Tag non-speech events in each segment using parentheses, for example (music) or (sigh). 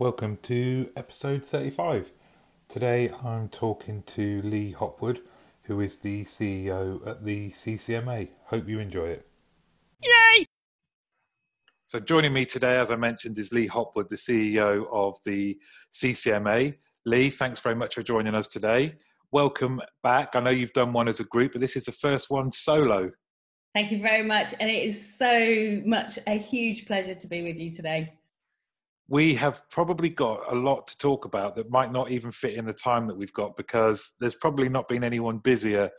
Welcome to episode 35. Today I'm talking to Lee Hopwood, who is the CEO at the CCMA. Hope you enjoy it. Yay! So, joining me today, as I mentioned, is Lee Hopwood, the CEO of the CCMA. Lee, thanks very much for joining us today. Welcome back. I know you've done one as a group, but this is the first one solo. Thank you very much. And it is so much a huge pleasure to be with you today we have probably got a lot to talk about that might not even fit in the time that we've got because there's probably not been anyone busier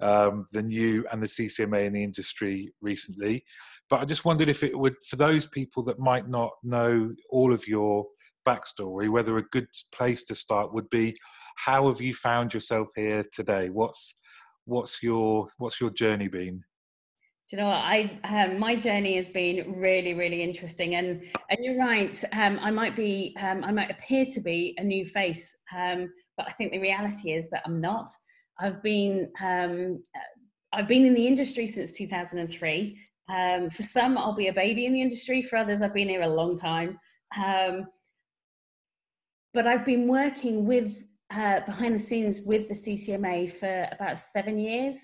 um, than you and the CCMA in the industry recently. But I just wondered if it would, for those people that might not know all of your backstory, whether a good place to start would be how have you found yourself here today? What's what's your what's your journey been? Do you know what? I um, my journey has been really, really interesting, and and you're right. Um, I might be, um, I might appear to be a new face, um, but I think the reality is that I'm not. I've been, um, uh, I've been in the industry since 2003. Um, for some, I'll be a baby in the industry. For others, I've been here a long time. but I've been working with uh, behind the scenes with the CCMA for about seven years.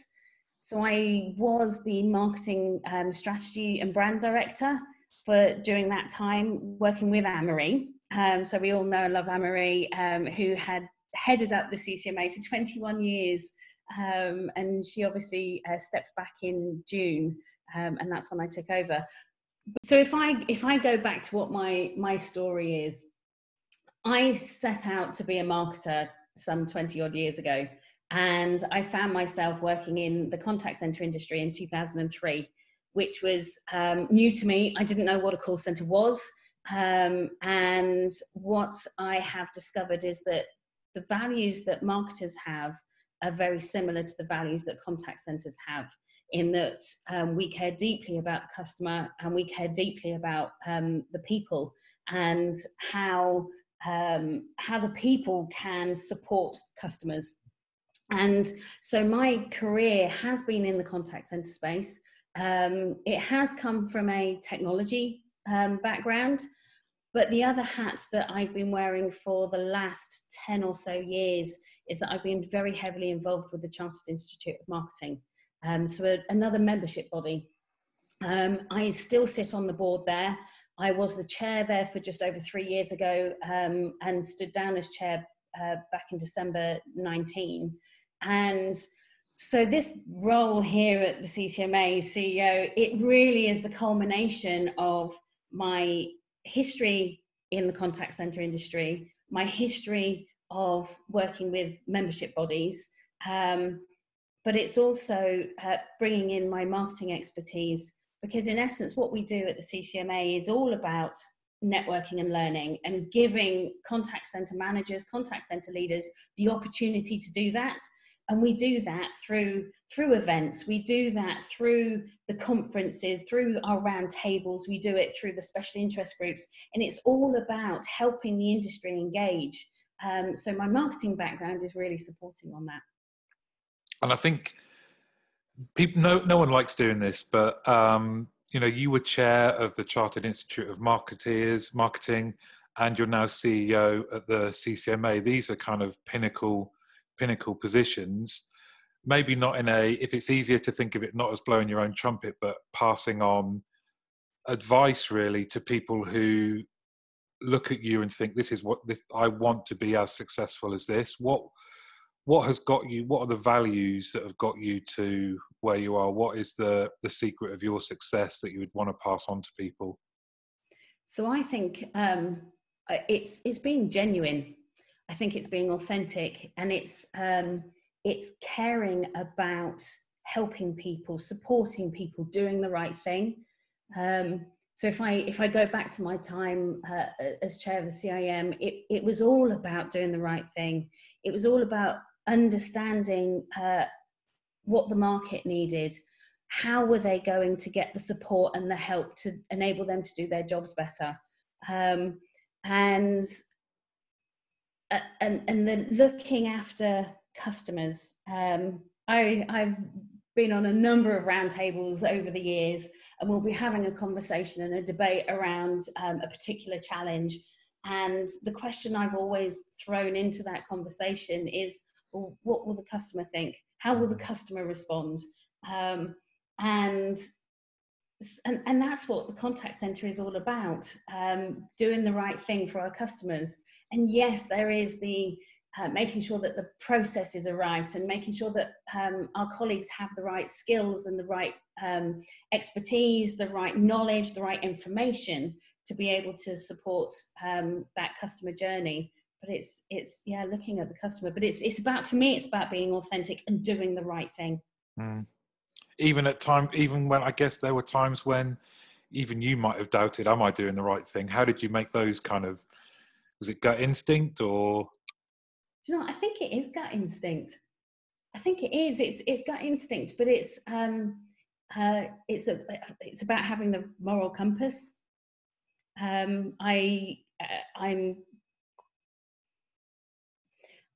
So I was the marketing um, strategy and brand director for during that time working with Anne-Marie. Um, so we all know and love Anne-Marie, um, who had headed up the CCMA for 21 years. Um, and she obviously uh, stepped back in June, um, and that's when I took over. So if I if I go back to what my my story is, I set out to be a marketer some 20 odd years ago. And I found myself working in the contact center industry in 2003, which was um, new to me. I didn't know what a call center was. Um, and what I have discovered is that the values that marketers have are very similar to the values that contact centers have in that um, we care deeply about the customer and we care deeply about um, the people and how um, how the people can support customers and so my career has been in the contact center space. Um, it has come from a technology um, background, but the other hat that I've been wearing for the last 10 or so years is that I've been very heavily involved with the Chartered Institute of Marketing. Um, so a, another membership body. Um, I still sit on the board there. I was the chair there for just over three years ago um, and stood down as chair uh, back in December 19. And so this role here at the CCMA CEO, it really is the culmination of my history in the contact center industry, my history of working with membership bodies, um, but it's also uh, bringing in my marketing expertise because in essence what we do at the CCMA is all about networking and learning and giving contact center managers, contact center leaders the opportunity to do that and we do that through through events. We do that through the conferences through our round tables. We do it through the special interest groups. And it's all about helping the industry engage. Um, so my marketing background is really supporting on that. And i think people no no one likes doing this but um, you know you were chair of the chartered institute of marketeers marketing and you're now ceo at the ccma these are kind of pinnacle pinnacle positions maybe not in a if it's easier to think of it not as blowing your own trumpet but passing on advice really to people who look at you and think this is what this, i want to be as successful as this. What what has got you what are the values that have got you to where you are? What is the the secret of your success that you would want to pass on to people? So i think um it's it's being genuine I think it's being authentic and it's um, it's caring about helping people, supporting people, doing the right thing. Um, so if I if I go back to my time uh, as chair of the CIM, it it was all about doing the right thing. It was all about understanding uh, what the market needed. How were they going to get the support and the help to enable them to do their jobs better? Um, and and and then looking after customers. Um, I I've been on a number of roundtables over the years, and we'll be having a conversation and a debate around um, a particular challenge. And the question I've always thrown into that conversation is, well, what will the customer think? How will the customer respond? Um, and and, and that's what the contact center is all about um, doing the right thing for our customers. And yes there is the uh, making sure that the processes are right and making sure that um, our colleagues have the right skills and the right um, expertise the right knowledge the right information to be able to support um, that customer journey. But it's it's yeah looking at the customer. But it's it's about for me it's about being authentic and doing the right thing. Mm even at time, even when I guess there were times when even you might have doubted, am I doing the right thing? How did you make those kind of? Was it gut instinct or? Do you know? I think it is gut instinct. I think it is. It's it's gut instinct, but it's um, uh, it's a it's about having the moral compass. Um, I uh, I'm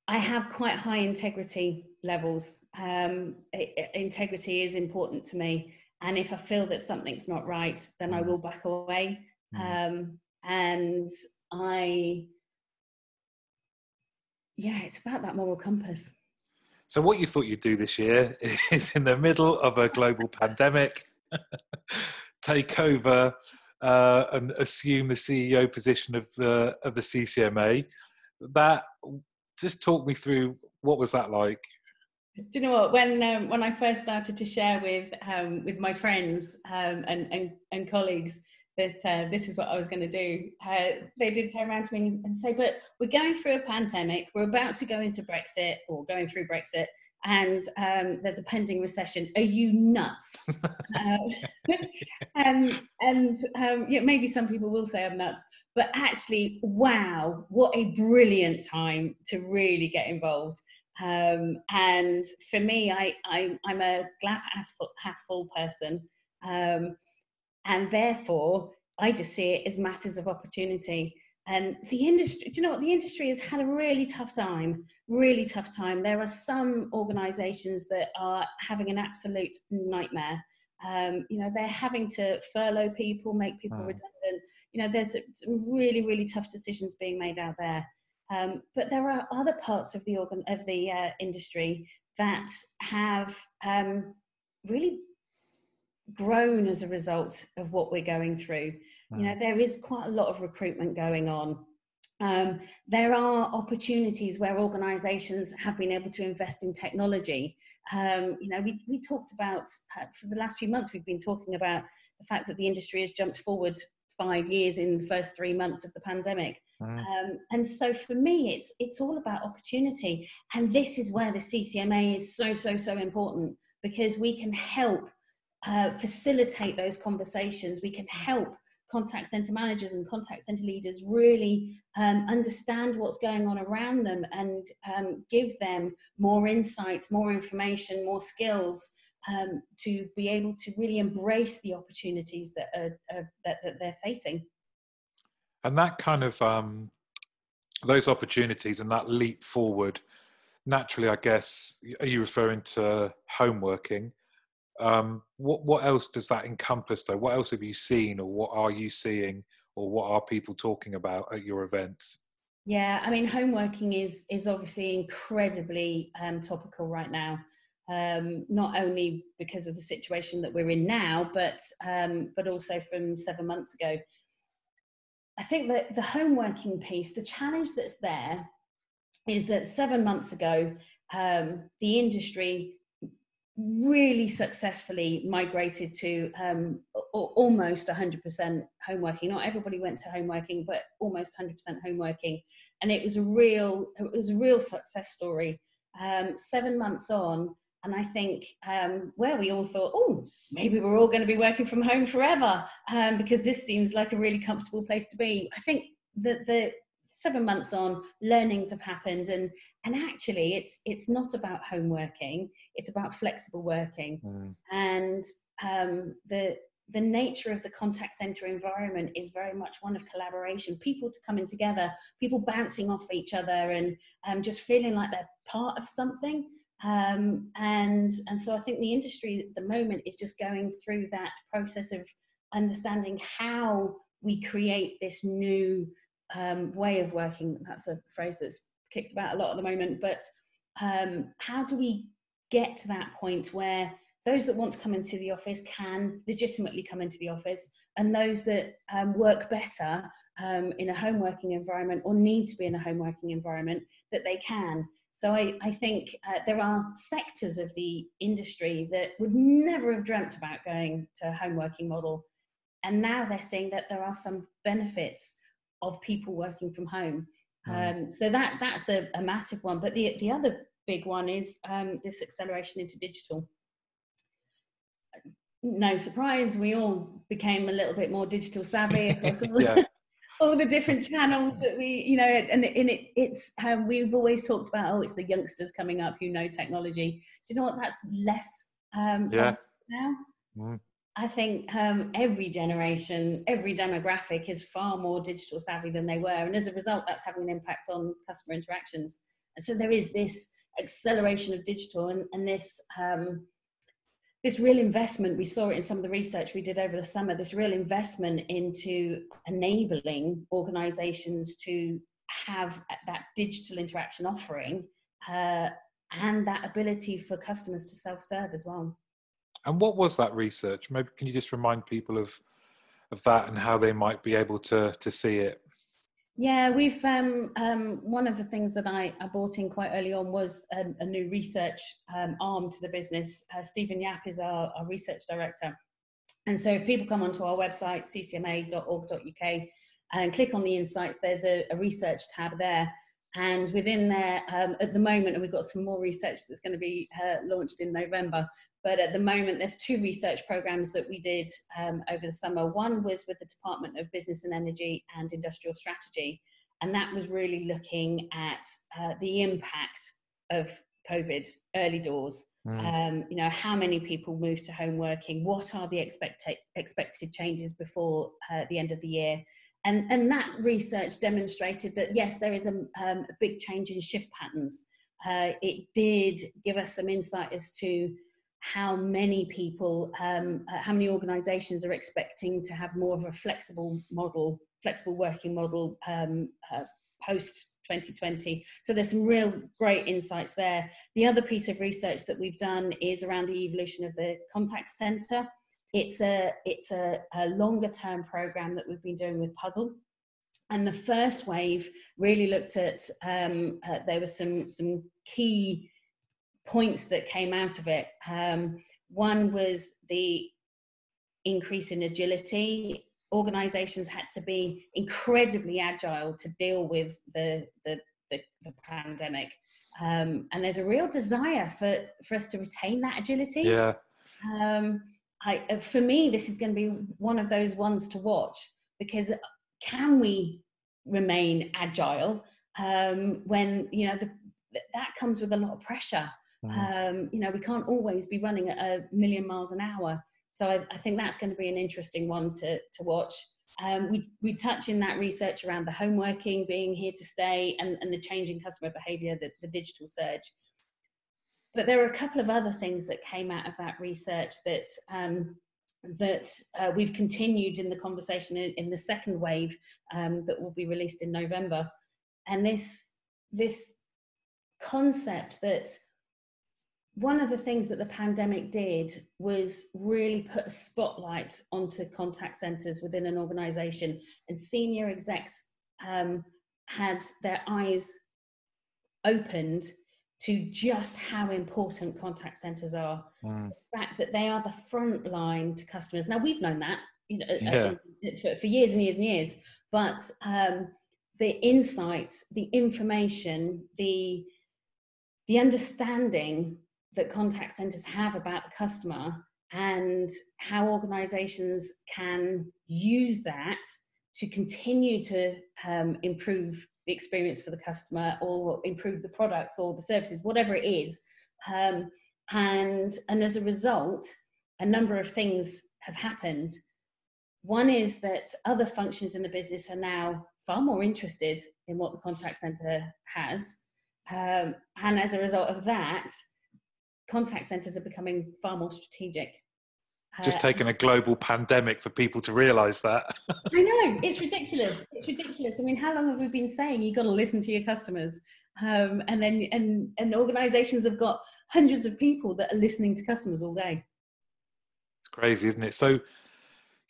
I have quite high integrity levels. Um, it, integrity is important to me, and if I feel that something's not right, then I mm. will back away. Mm. Um, and I, yeah, it's about that moral compass. So, what you thought you'd do this year (laughs) is in the middle of a global pandemic, (laughs) take over uh, and assume the CEO position of the of the CCMA. That just talk me through what was that like do you know what when um, when i first started to share with um, with my friends um, and, and and colleagues that uh, this is what i was going to do uh, they did turn around to me and say but we're going through a pandemic we're about to go into brexit or going through brexit and um, there's a pending recession. Are you nuts? (laughs) uh, and (laughs) and um, yeah, maybe some people will say I'm nuts, but actually, wow, what a brilliant time to really get involved. Um, and for me, I, I am a glass half full person, um, and therefore I just see it as masses of opportunity. And the industry, do you know what? The industry has had a really tough time, really tough time. There are some organizations that are having an absolute nightmare. Um, you know, they're having to furlough people, make people redundant. You know, there's some really, really tough decisions being made out there. Um, but there are other parts of the organ of the uh, industry that have um, really grown as a result of what we're going through. You know, there is quite a lot of recruitment going on. Um, there are opportunities where organizations have been able to invest in technology. Um, you know, we, we talked about, uh, for the last few months, we've been talking about the fact that the industry has jumped forward five years in the first three months of the pandemic. Um, and so for me, it's, it's all about opportunity. And this is where the CCMA is so, so, so important because we can help uh, facilitate those conversations. We can help contact center managers and contact center leaders really um, understand what's going on around them and um, give them more insights, more information, more skills um, to be able to really embrace the opportunities that are, are that, that, they're facing. And that kind of um, those opportunities and that leap forward, naturally, I guess, are you referring to home working? Um, what what else does that encompass though? What else have you seen, or what are you seeing, or what are people talking about at your events? Yeah, I mean, home working is is obviously incredibly um, topical right now. Um, not only because of the situation that we're in now, but um, but also from seven months ago. I think that the home working piece, the challenge that's there, is that seven months ago, um, the industry really successfully migrated to um, almost 100% home working. Not everybody went to home working, but almost 100% home working, and it was a real it was a real success story. Um, seven months on, and I think um, where we all thought, oh, maybe we're all going to be working from home forever um, because this seems like a really comfortable place to be. I think that the seven months on learnings have happened and and actually it's it's not about home working it's about flexible working mm. and um, the the nature of the contact center environment is very much one of collaboration people to coming together people bouncing off each other and um, just feeling like they're part of something um, and and so i think the industry at the moment is just going through that process of understanding how we create this new um, way of working. That's a phrase that's kicked about a lot at the moment. But um, how do we get to that point where those that want to come into the office can legitimately come into the office, and those that um, work better um, in a home working environment or need to be in a home working environment that they can. So I, I think uh, there are sectors of the industry that would never have dreamt about going to a home working model. And now they're seeing that there are some benefits of people working from home. Nice. Um, so that that's a, a, massive one. But the the other big one is um, this acceleration into digital. No surprise, we all became a little bit more digital savvy (laughs) yeah. All the different channels that we, you know, and, and it, it's um, we've always talked about. Oh, it's the youngsters coming up who know technology. Do you know what? That's less um, yeah. now. Mm. I think um, every generation, every demographic is far more digital savvy than they were. And as a result, that's having an impact on customer interactions. And so there is this acceleration of digital and, and this, um, this real investment. We saw it in some of the research we did over the summer, this real investment into enabling organizations to have that digital interaction offering uh, and that ability for customers to self serve as well. And what was that research? Maybe can you just remind people of of that and how they might be able to to see it? Yeah, we've um, um, one of the things that I, I bought in quite early on was a, a new research um, arm to the business. Uh, Stephen Yap is our, our, research director, and so if people come onto our website ccma.org.uk and click on the insights, there's a, a research tab there. And within there, um, at the moment, and we've got some more research that's going to be uh, launched in November. But at the moment, there's two research programs that we did um, over the summer. One was with the Department of Business and Energy and Industrial Strategy, and that was really looking at uh, the impact of COVID early doors. Mm. Um, you know, how many people move to home working? What are the expected expected changes before uh, the end of the year? And, and that research demonstrated that yes, there is a, um, a big change in shift patterns. Uh, it did give us some insight as to how many people, um, uh, how many organisations are expecting to have more of a flexible model, flexible working model um, uh, post 2020. So there's some real great insights there. The other piece of research that we've done is around the evolution of the contact centre. It's a it's a, a longer term program that we've been doing with Puzzel. And the first wave really looked at um, uh, there were some some key points that came out of it. Um, one was the increase in agility. Organizations had to be incredibly agile to deal with the, the, the, the pandemic. Um, and there's a real desire for, for us to retain that agility. Yeah. Um, I, uh, for me, this is going to be one of those ones to watch because can we remain agile um, when you know the, that comes with a lot of pressure um, you know, we can't always be running at a million miles an hour. So I, I think that's going to be an interesting one to, to watch. Um, we, we touch in that research around the home working being here to stay and, and the changing customer behavior, the, the digital surge. But there are a couple of other things that came out of that research that um, that uh, we've continued in the conversation in, in the second wave um, that will be released in November. And this this concept that one of the things that the pandemic did was really put a spotlight onto contact centers within an organization and senior execs um, had their eyes opened to just how important contact centers are mm. the fact that they are the front line to customers now we've known that you know yeah. for, for, years and years and years but um, the insights the information the the understanding that contact centers have about the customer and how organizations can use that to continue to um, improve the experience for the customer or improve the products or the services, whatever it is. Um, and, and as a result, a number of things have happened. One is that other functions in the business are now far more interested in what the contact center has. Um, and as a result of that, contact centers are becoming far more strategic. Just uh, taking a global pandemic for people to realise that. (laughs) I know it's ridiculous. It's ridiculous. I mean, how long have we been saying you have got to listen to your customers? Um, and then and and organisations have got hundreds of people that are listening to customers all day. It's crazy, isn't it? So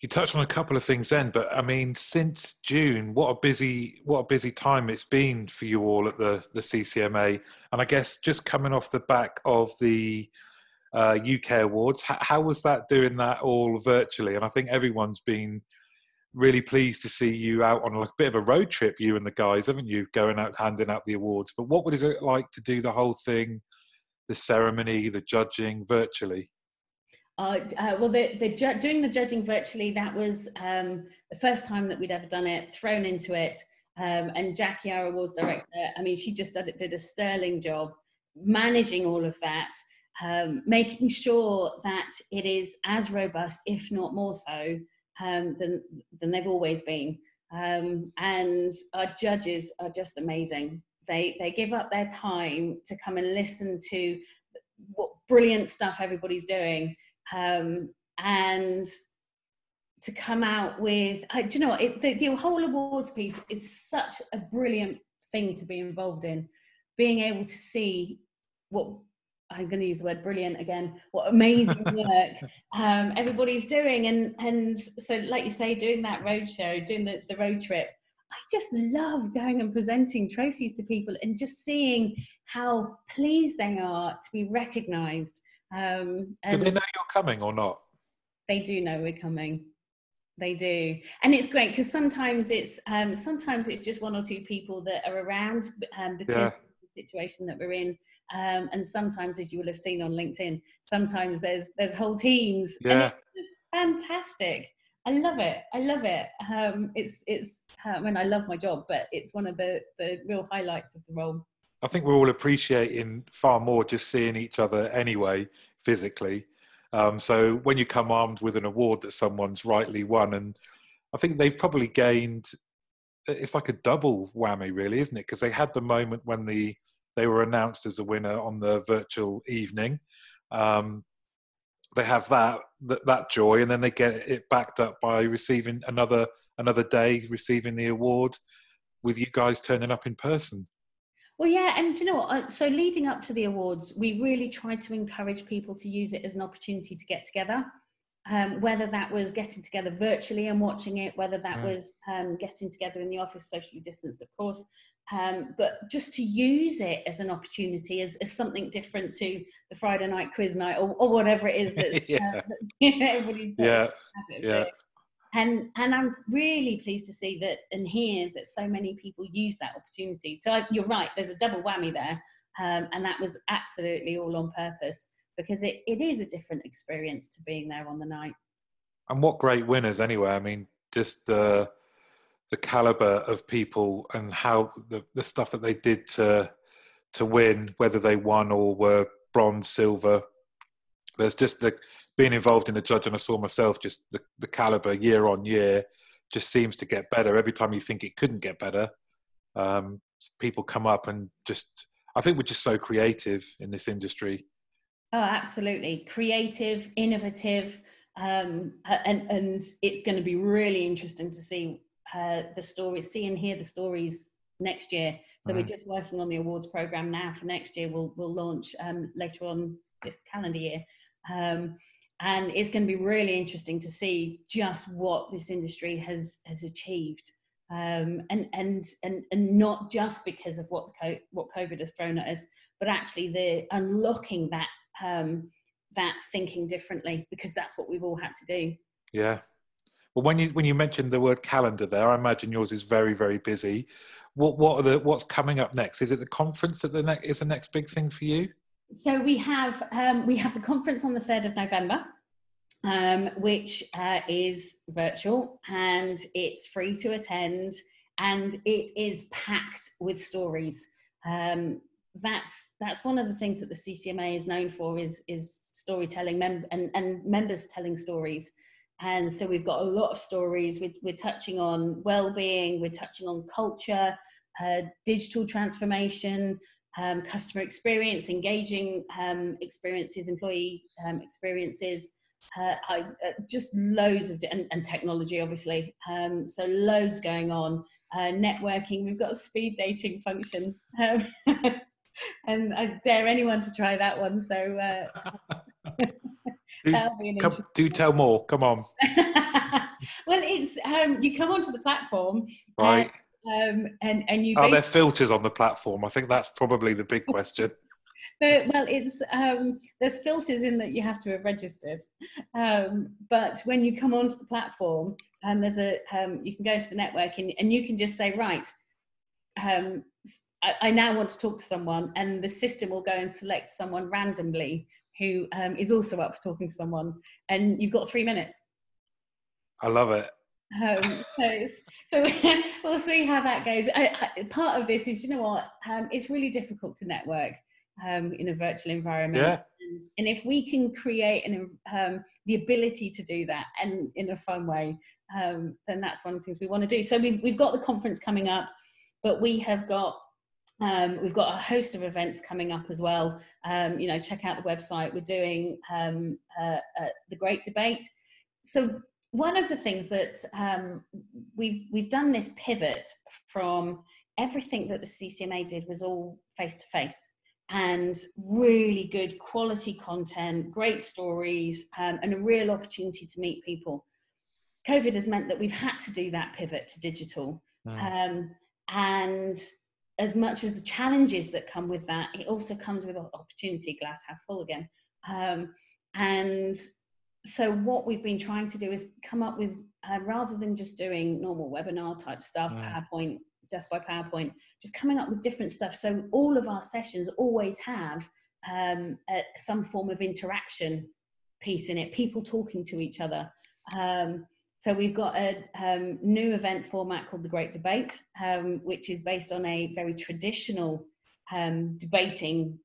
you touched on a couple of things then, but I mean, since June, what a busy what a busy time it's been for you all at the the CCMA, and I guess just coming off the back of the uh, UK awards, how, how was that doing that all virtually? And I think everyone's been really pleased to see you out on a bit of a road trip, you and the guys, haven't you, going out handing out the awards? But what was it like to do the whole thing, the ceremony, the judging virtually? Uh, uh, well, the, the doing the judging virtually, that was um, the first time that we'd ever done it, thrown into it. Um, and Jackie, our awards director, I mean, she just did, did a sterling job managing all of that, um, making sure that it is as robust, if not more so, um, than, than they've always been. Um, and our judges are just amazing. They, they give up their time to come and listen to what brilliant stuff everybody's doing um, and to come out with uh, do you know what it, the, the whole awards piece is such a brilliant thing to be involved in being able to see what I'm going to use the word brilliant again. What amazing (laughs) work um, everybody's doing, and and so like you say, doing that road show, doing the, the road trip. I just love going and presenting trophies to people and just seeing how pleased they are to be recognised um, do they know you're coming or not? They do know we're coming. They do, and it's great because sometimes it's um, sometimes it's just one or two people that are around um, because yeah. of the situation that we're in, um, and sometimes, as you will have seen on LinkedIn, sometimes there's there's whole teams. Yeah, it's fantastic. I love it. I love it. Um, it's it's. I mean, I love my job, but it's one of the the real highlights of the role. I think we're all appreciating far more just seeing each other anyway, physically. Um, so when you come armed with an award that someone's rightly won, and I think they've probably gained, it's like a double whammy, really, isn't it? Because they had the moment when the they were announced as a winner on the virtual evening. Um, they have that, that that joy, and then they get it backed up by receiving another another day, receiving the award with you guys turning up in person. Well, yeah, and you know what? Uh, so leading up to the awards, we really tried to encourage people to use it as an opportunity to get together. Um, whether that was getting together virtually and watching it, whether that mm. was um, getting together in the office, socially distanced, of course, um, but just to use it as an opportunity, as, as something different to the Friday night quiz night or, or whatever it is (laughs) that yeah. (laughs) uh, everybody's yeah. yeah and and i'm really pleased to see that and hear that so many people use that opportunity. So I, you're right there's a double whammy there um, and that was absolutely all on purpose because it, it is a different experience to being there on the night. And what great winners anyway. I mean just the the caliber of people and how the, the stuff that they did to to win whether they won or were bronze silver there's just the being involved in the judge, and I saw myself just the, the caliber year on year just seems to get better. Every time you think it couldn't get better, um, people come up and just. I think we're just so creative in this industry. Oh, absolutely, creative, innovative, um, and and it's going to be really interesting to see uh, the stories, see and hear the stories next year. So mm. we're just working on the awards program now for next year. We'll we'll launch um, later on this calendar year. Um, and it's going to be really interesting to see just what this industry has has achieved um, and and and and not just because of what the what COVID has thrown at us, but actually the unlocking that um, that thinking differently because that's what we've all had to do. Yeah. Well, when you when you mentioned the word calendar there, I imagine yours is very very busy. What what are the what's coming up next? Is it the conference that the next is the next big thing for you? So we have um, we have the conference on the 3rd of November, um, which uh, is virtual and it's free to attend and it is packed with stories. Um, that's that's one of the things that the CCMA is known for is is storytelling mem- and, and members telling stories. And so we've got a lot of stories. We're, we're touching on well-being. We're touching on culture, uh, digital transformation, um, customer experience, engaging um, experiences, employee um, experiences, uh, I, uh, just loads of and, and technology, obviously. Um, so loads going on. Uh, networking. We've got a speed dating function, um, (laughs) and I dare anyone to try that one. So uh, do, (laughs) come, do tell more. Come on. (laughs) well, it's um, you come onto the platform, right? Um, and and you are there filters on the platform? I think that's probably the big question. (laughs) but, well, it's um, there's filters in that you have to have registered, um, but when you come onto the platform, and there's a um, you can go into the network and, and you can just say right. Um, I, I now want to talk to someone, and the system will go and select someone randomly who um, is also up for talking to someone, and you've got three minutes. I love it. Um, so, so (laughs) we'll see how that goes. I, I, part of this is, you know what, um, it's really difficult to network um, in a virtual environment. Yeah. And, and if we can create an, um, the ability to do that and in a fun way, um, then that's one of the things we want to do. So we've, we've got the conference coming up, but we have got um, we've got a host of events coming up as well. Um, you know, check out the website. We're doing um, uh, uh, the Great Debate. So one of the things that um, we've we've done this pivot from everything that the CCMA did was all face to face and really good quality content, great stories, um, and a real opportunity to meet people. COVID has meant that we've had to do that pivot to digital. Mm. and as much as the challenges that come with that, it also comes with opportunity, glass half full again. Um, and so what we've been trying to do is come up with, uh, rather than just doing normal webinar type stuff, PowerPoint, death by PowerPoint, just coming up with different stuff. So all of our sessions always have um, a, some form of interaction piece in it, people talking to each other. Um, so we've got a um, new event format called the Great Debate, um, which is based on a very traditional um, debating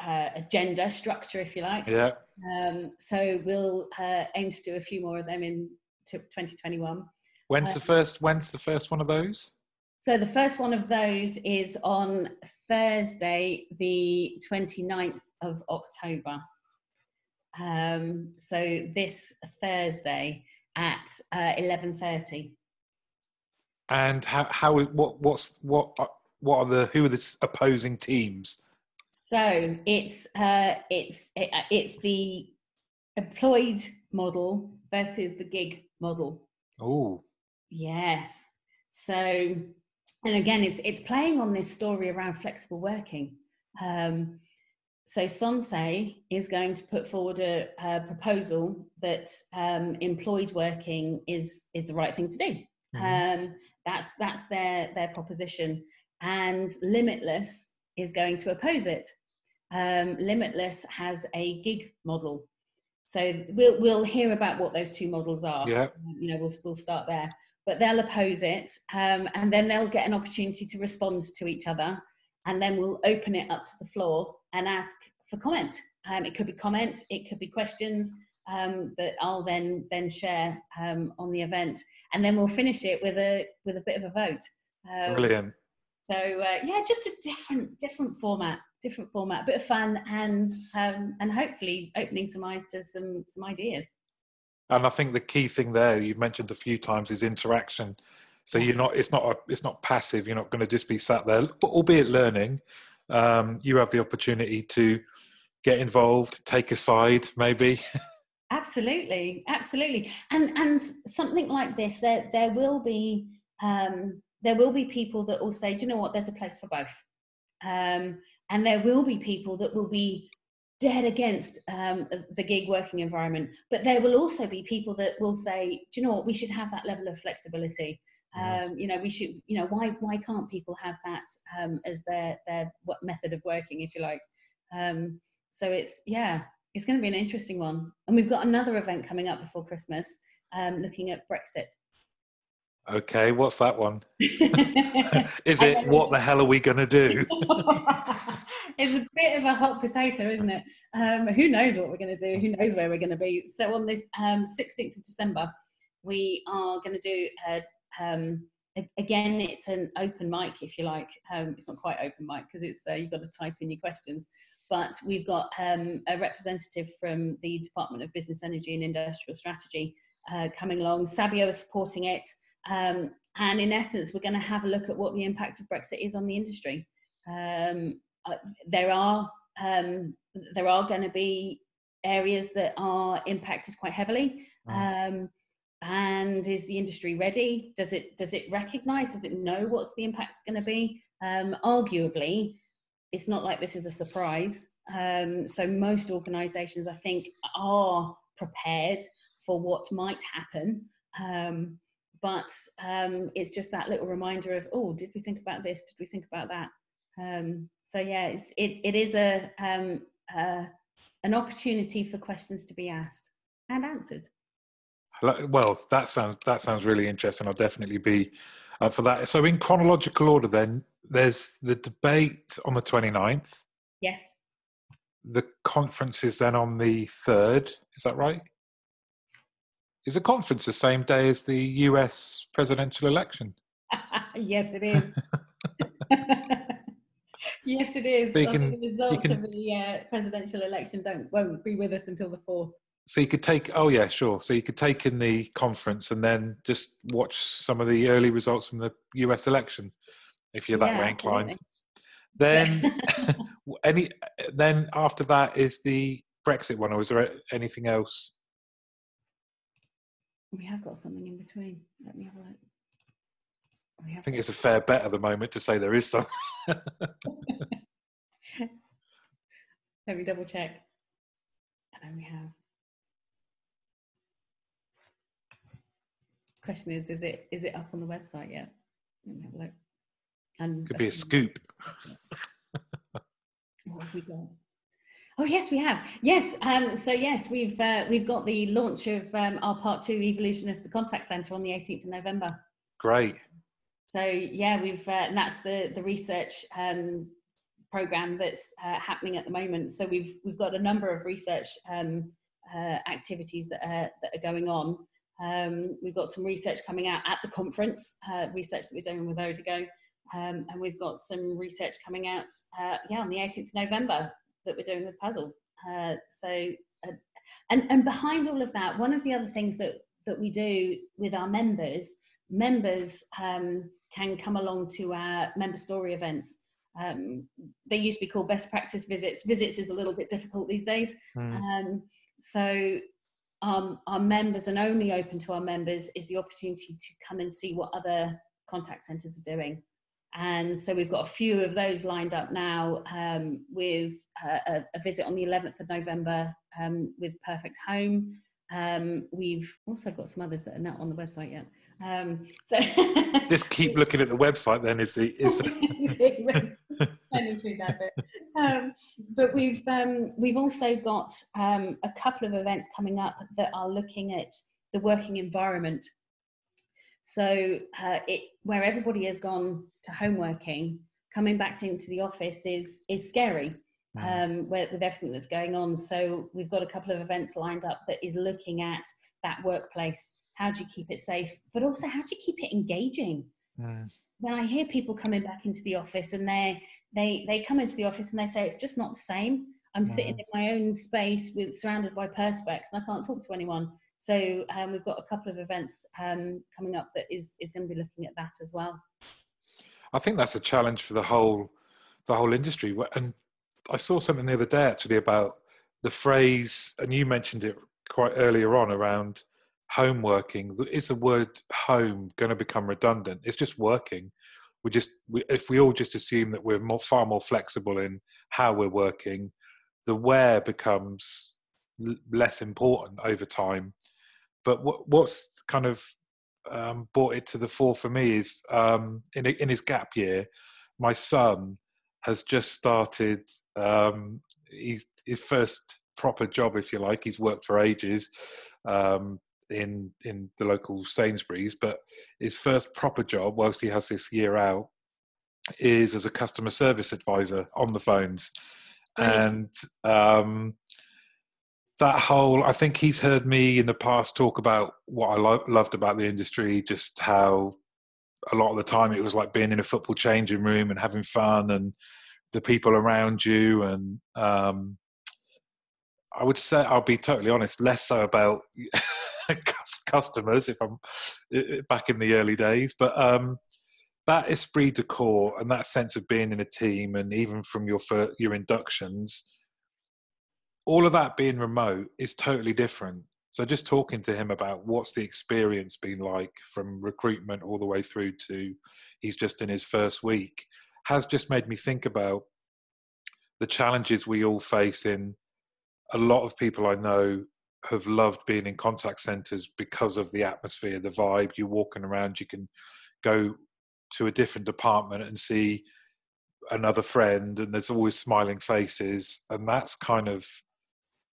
uh, agenda structure, if you like. Yeah. Um, so we'll uh, aim to do a few more of them in 2021. When's the uh, first? When's the first one of those? So the first one of those is on Thursday, the 29th of October. Um, so this Thursday at uh, eleven thirty. And how how what what's what what are the who are the opposing teams? So it's uh, it's it, uh, it's the employed model versus the gig model. Oh, yes. So, and again, it's it's playing on this story around flexible working. Um, so Sensée is going to put forward a, a proposal that um, employed working is is the right thing to do. Mm-hmm. Um, that's that's their their proposition, and Limitless is going to oppose it. Um, Limitless has a gig model, so we'll we'll hear about what those two models are. Yeah, you know, we'll we'll start there, but they'll oppose it, um, and then they'll get an opportunity to respond to each other and then we'll open it up to the floor and ask for comment. Um, it could be comment, it could be questions um, that I'll then then share um, on the event, and then we'll finish it with a with a bit of a vote. Um, Brilliant. So uh, yeah, just a different different format, different format, a bit of fun, and um, and hopefully opening some eyes to some some ideas. And I think the key thing there you've mentioned a few times is interaction. So you're not it's not a, it's not passive. You're not going to just be sat there, but albeit learning. Um, you have the opportunity to get involved, take a side, maybe. (laughs) absolutely, absolutely. And and something like this, there there will be um, there will be people that will say, do you know what? There's a place for both. Um, and there will be people that will be dead against um, the gig working environment. But there will also be people that will say, do you know what? We should have that level of flexibility. Um, you know, we should, you know, why why can't people have that um, as their their what method of working, if you like? Um, so it's yeah, it's going to be an interesting one. And we've got another event coming up before Christmas, um, looking at Brexit. Okay, what's that one? (laughs) Is it what the hell are we going to do? (laughs) it's a bit of a hot potato, isn't it? Um, who knows what we're going to do? Who knows where we're going to be? So on this um, 16th of December, we are going to do a um, again, it's an open mic, if you like. Um, it's not quite open mic because it's uh, you've got to type in your questions. but we've got um, a representative from the Department of Business, Energy and Industrial Strategy uh, coming along. Sabio is supporting it. Um, and in essence, we're going to have a look at what the impact of Brexit is on the industry. Um, uh, there are um, there are going to be areas that are impacted quite heavily. Um, and is the industry ready? Does it does it recognise? Does it know what's the impact's going to be? Um, arguably, it's not like this is a surprise. Um, so most organisations, I think, are prepared for what might happen. Um, but um, it's just that little reminder of, oh, did we think about this? Did we think about that? Um, so yeah, it's, it, it is a, um, uh, an opportunity for questions to be asked and answered. Well, that sounds that sounds really interesting. I'll definitely be up for that. So, in chronological order, then there's the debate on the 29th. Yes. The conference is then on the third. Is that right? Is the conference the same day as the US presidential election? (laughs) yes, it is. (laughs) yes, it is. So can, the results can, of the uh, presidential election don't won't be with us until the fourth. So you could take. Oh yeah, sure. So you could take in the conference and then just watch some of the early results from the US election, if you're that yeah, way inclined. Absolutely. Then, (laughs) any. Then after that is the Brexit one, or is there anything else we have got something in between. Let me have a look. I think it's a fair bet at the moment to say there is some. (laughs) Let me double check. And then we have. Question is, is it is it up on the website yet? Let me have a look. And could be a scoop. what have we got? Oh yes, we have. Yes, um, so yes, we've uh, we've got the launch of um, our part two evolution of the contact center on the 18th of November. Great. So yeah, we've uh, and that's the the research um, program that's uh, happening at the moment. So we've we've got a number of research um, uh, activities that are that are going on. Um, we've got some research coming out at the conference, uh, research that we're doing with Odigo, um, and we've got some research coming out, uh, yeah, on the 18th of November that we're doing with Puzzel. Uh, so, uh, and and behind all of that, one of the other things that that we do with our members, members um, can come along to our member story events. Um, they used to be called best practice visits. Visits is a little bit difficult these days. Mm. Um, so um, our members and only open to our members is the opportunity to come and see what other contact centres are doing. And so we've got a few of those lined up now um, with uh, a, a, visit on the 11th of November um, with Perfect Home. Um, we've also got some others that are not on the website yet. Um, so (laughs) just keep looking at the website. Then is the is. (laughs) Um, but we've um, we've also got a couple of events coming up that are looking at the working environment so uh, it where everybody has gone to home working, coming back to, into the office is is scary. Um, where, with everything that's going on, so we've got a couple of events lined up that is looking at that workplace. How do you keep it safe, but also how do you keep it engaging? When I hear people coming back into the office and they they they come into the office and they say it's just not the same. I'm sitting in my own space with surrounded by perspex and I can't talk to anyone. So um, we've got a couple of events um, coming up that is is going to be looking at that as well. I think that's a challenge for the whole the whole industry. And I saw something the other day actually about the phrase, and you mentioned it quite earlier on around home working. Is the word home going to become redundant? It's just working. We just we, if we all just assume that we're more, far more flexible in how we're working, the where becomes less important over time. But what, what's kind of um, brought it to the fore for me is um, in, in his gap year, my son has just started um, his, his first proper job, if you like. He's worked for ages um, in in the local Sainsbury's, but his first proper job, whilst he has this year out, is as a customer service advisor on the phones. And um, that whole i think he's heard me in the past talk about what i lo- loved about the industry just how a lot of the time it was like being in a football changing room and having fun and the people around you and um, I would say I'll be totally honest, less so about (laughs) customers if I'm back in the early days, but um, that esprit de corps and that sense of being in a team, and even from your your inductions, all of that being remote is totally different. So just talking to him about what's the experience been like from recruitment all the way through to he's just in his first week has just made me think about the challenges we all face in a lot of people I know have loved being in contact centers because of the atmosphere, the vibe. You're walking around, you can go to a different department and see another friend, and there's always smiling faces. And that's kind of,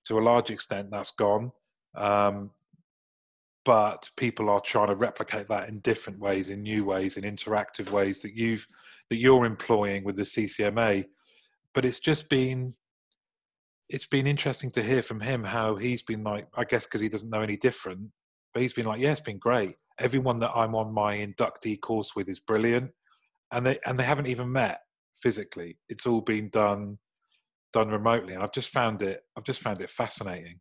to a large extent, that's gone. Um, but people are trying to replicate that in different ways, in new ways, in interactive ways that you've that you're employing with the CCMA. But it's just been it's been interesting to hear from him how he's been like, I guess because he doesn't know any different, but he's been like, yeah, it's been great. Everyone that I'm on my inductee course with is brilliant, and they and they haven't even met physically. It's all been done done remotely, and I've just found it. I've just found it fascinating.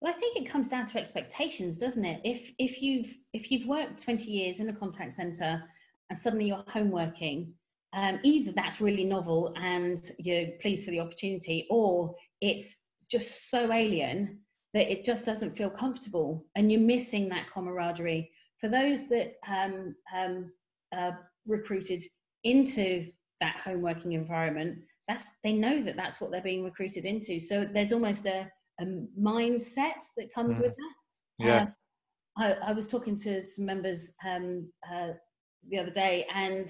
Well, I think it comes down to expectations, doesn't it? If if you've if you've worked 20 years in a contact center and suddenly you're home working, um, either that's really novel and you're pleased for the opportunity, or it's just so alien that it just doesn't feel comfortable and you're missing that camaraderie. For those that um, um, recruited into that home working environment, that's they know that that's what they're being recruited into. So there's almost a, a mindset that comes mm. with that. Yeah. Um, I, I, was talking to some members um, uh, the other day, and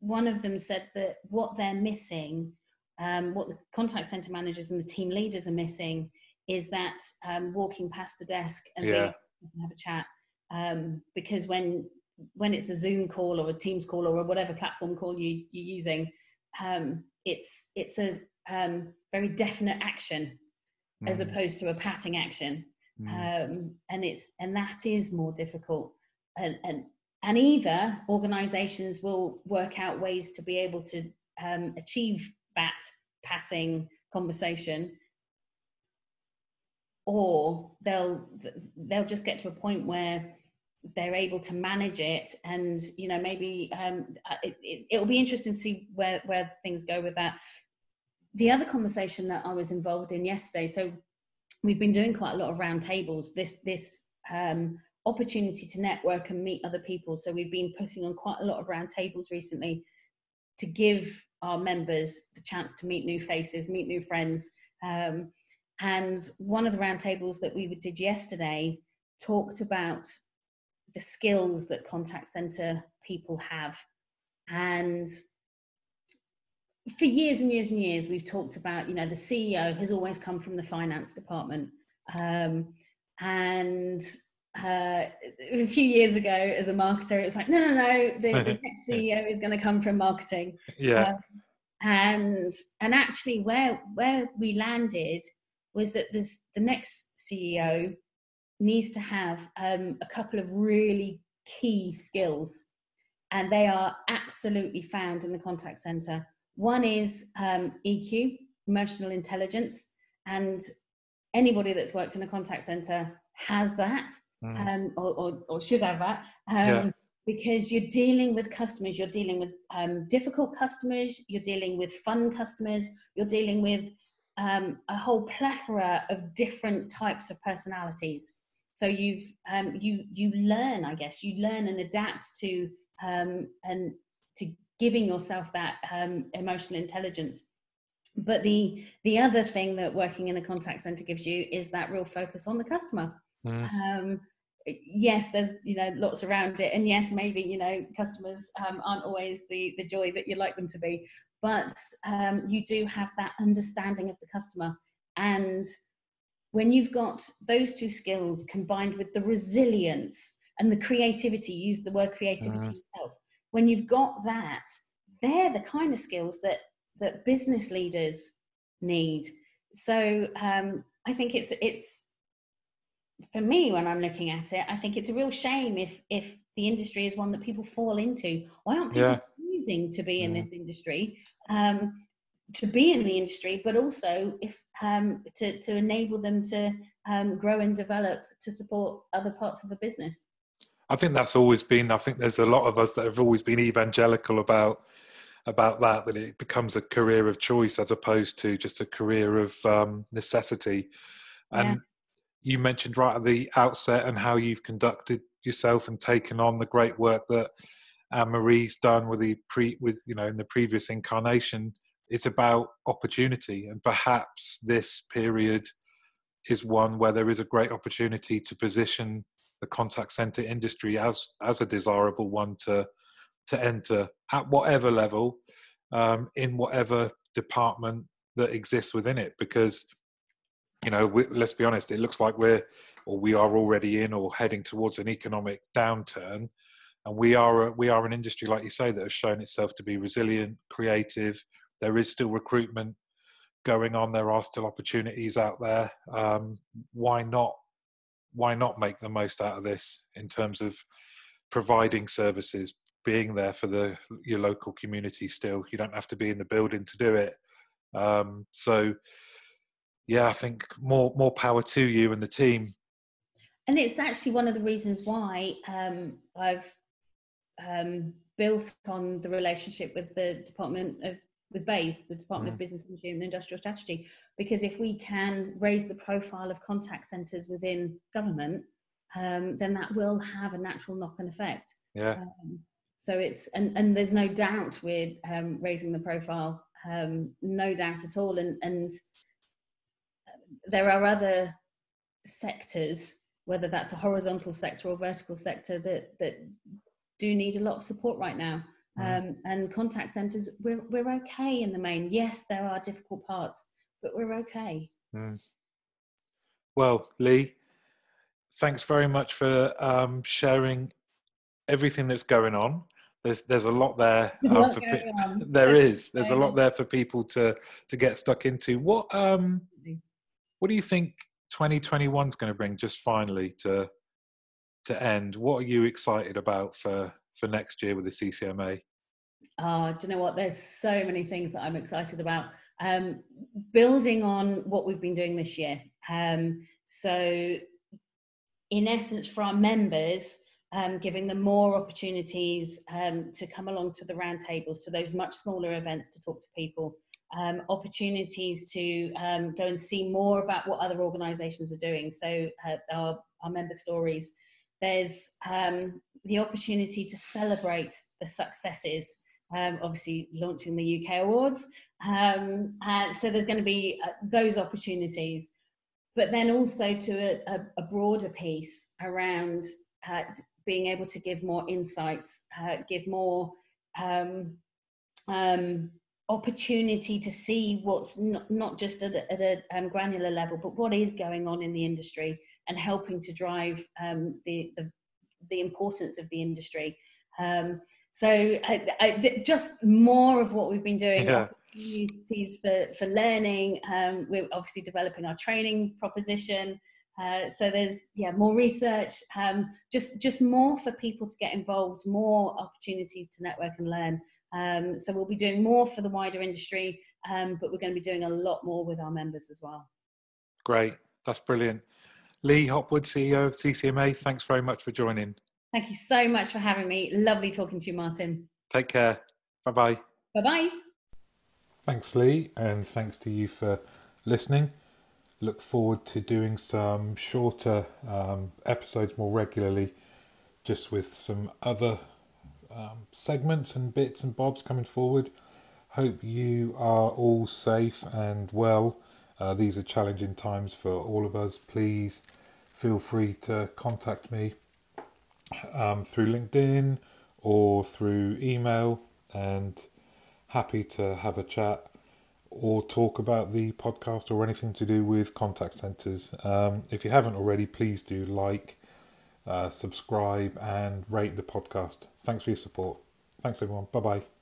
one of them said that what they're missing, um, what the contact center managers and the team leaders are missing, is that um, walking past the desk and yeah. have a chat. Um, because when when it's a Zoom call or a Teams call or whatever platform call you, you're using, um, it's it's a um, very definite action mm. as opposed to a passing action, mm. and it's and that is more difficult. And, and and either organizations will work out ways to be able to um, achieve that passing conversation or they'll they'll just get to a point where they're able to manage it and you know maybe um, uh, it, it, will be interesting to see where where things go with that the other conversation that i was involved in yesterday so we've been doing quite a lot of roundtables this this um, opportunity to network and meet other people. So we've been putting on quite a lot of roundtables recently to give our members the chance to meet new faces, meet new friends. Um, and one of the roundtables that we did yesterday talked about the skills that contact center people have. And for years and years and years, we've talked about, you know, the CEO has always come from the finance department. Um, and uh, a few years ago as a marketer, it was like, no, no, no, the, the (laughs) next CEO is going to come from marketing. Yeah. Um, and and actually, where where we landed was that this the next CEO needs to have um, a couple of really key skills, and they are absolutely found in the contact center. One is um, EQ, emotional intelligence, and anybody that's worked in a contact center has that mm. um, or, or, or, should have that. Um, yeah. Because you're dealing with customers, you're dealing with um, difficult customers, you're dealing with fun customers, you're dealing with um, a whole plethora of different types of personalities. So you've um, you you learn, I guess, you learn and adapt to um, and to giving yourself that emotional intelligence. But the the other thing that working in a contact center gives you is that real focus on the customer. Mm. um, yes there's you know lots around it. And yes maybe you know customers um, aren't always the the joy that you like them to be. But um, you do have that understanding of the customer. And when you've got those two skills combined with the resilience and the creativity use the word creativity uh. yourself when you've got that they're the kind of skills that that business leaders need so um, i think it's it's for me when i'm looking at it i think it's a real shame if if the industry is one that people fall into why aren't people yeah. choosing to be in this industry um, to be in the industry, but also if um, to to enable them to um, grow and develop to support other parts of the business. I think that's always been. I think there's a lot of us that have always been evangelical about about that. That it becomes a career of choice as opposed to just a career of um, necessity. And yeah. you mentioned right at the outset and how you've conducted yourself and taken on the great work that Anne Marie's done with the pre with you know in the previous incarnation. It's about opportunity, and perhaps this period is one where there is a great opportunity to position the contact center industry as as a desirable one to to enter at whatever level um, in whatever department that exists within it because you know we, let's be honest it looks like we're or we are already in or heading towards an economic downturn and we are a, we are an industry like you say that has shown itself to be resilient creative there is still recruitment going on there are still opportunities out there um, why not why not make the most out of this in terms of providing services, being there for the your local community still. You don't have to be in the building to do it. Um, so yeah, I think more more power to you and the team. And it's actually one of the reasons why um, I've um, built on the relationship with the Department of with BEIS, the Department mm. of Business Industry and Industrial Strategy, because if we can raise the profile of contact centres within government, um, then that will have a natural knock-on effect. Yeah. Um, so it's and and there's no doubt we're um, raising the profile, um, no doubt at all. And and there are other sectors, whether that's a horizontal sector or vertical sector, that that do need a lot of support right now. Um, and contact centres, we're, we're okay in the main. Yes, there are difficult parts, but we're okay. Mm. Well, Lee, thanks very much for um, sharing everything that's going on. There's there's a lot there. (laughs) Um, for pe- (laughs) there is. There's a lot there for people to to get stuck into. What um what do you think 2021 is going to bring? Just finally to to end. What are you excited about for for next year with the CCMA? Oh, do you know what? There's so many things that I'm excited about. Um, building on what we've been doing this year. Um, so, in essence, for our members, um, giving them more opportunities um, to come along to the roundtables, to those much smaller events to talk to people, um, opportunities to um, go and see more about what other organisations are doing. So, uh, our, our member stories. There's the opportunity to celebrate the successes um, obviously launching the UK Awards. Um, and so there's going to be uh, those opportunities, but then also to a, a, a broader piece around uh, being able to give more insights, uh, give more um, um opportunity to see what's not, not just at a, at a um, granular level, but what is going on in the industry and helping to drive um, the, the, the importance of the industry. Um, so I, I, just more of what we've been doing. Yeah. Opportunities for, for learning. Um, we're obviously developing our training proposition. Uh, so there's yeah more research, um, just just more for people to get involved, more opportunities to network and learn. Um, so we'll be doing more for the wider industry, um, but we're going to be doing a lot more with our members as well. Great, that's brilliant. Lee Hopwood, CEO of CCMA, thanks very much for joining. Thank you so much for having me. Lovely talking to you, Martin. Take care. Bye bye. Bye bye. Thanks, Lee, and thanks to you for listening. Look forward to doing some shorter um, episodes more regularly, just with some other um, segments and bits and bobs coming forward. Hope you are all safe and well. Uh, these are challenging times for all of us. Please feel free to contact me um, through LinkedIn or through email, and happy to have a chat or talk about the podcast or anything to do with contact centers. Um, if you haven't already, please do like, uh, subscribe, and rate the podcast. Thanks for your support. Thanks, everyone. Bye bye.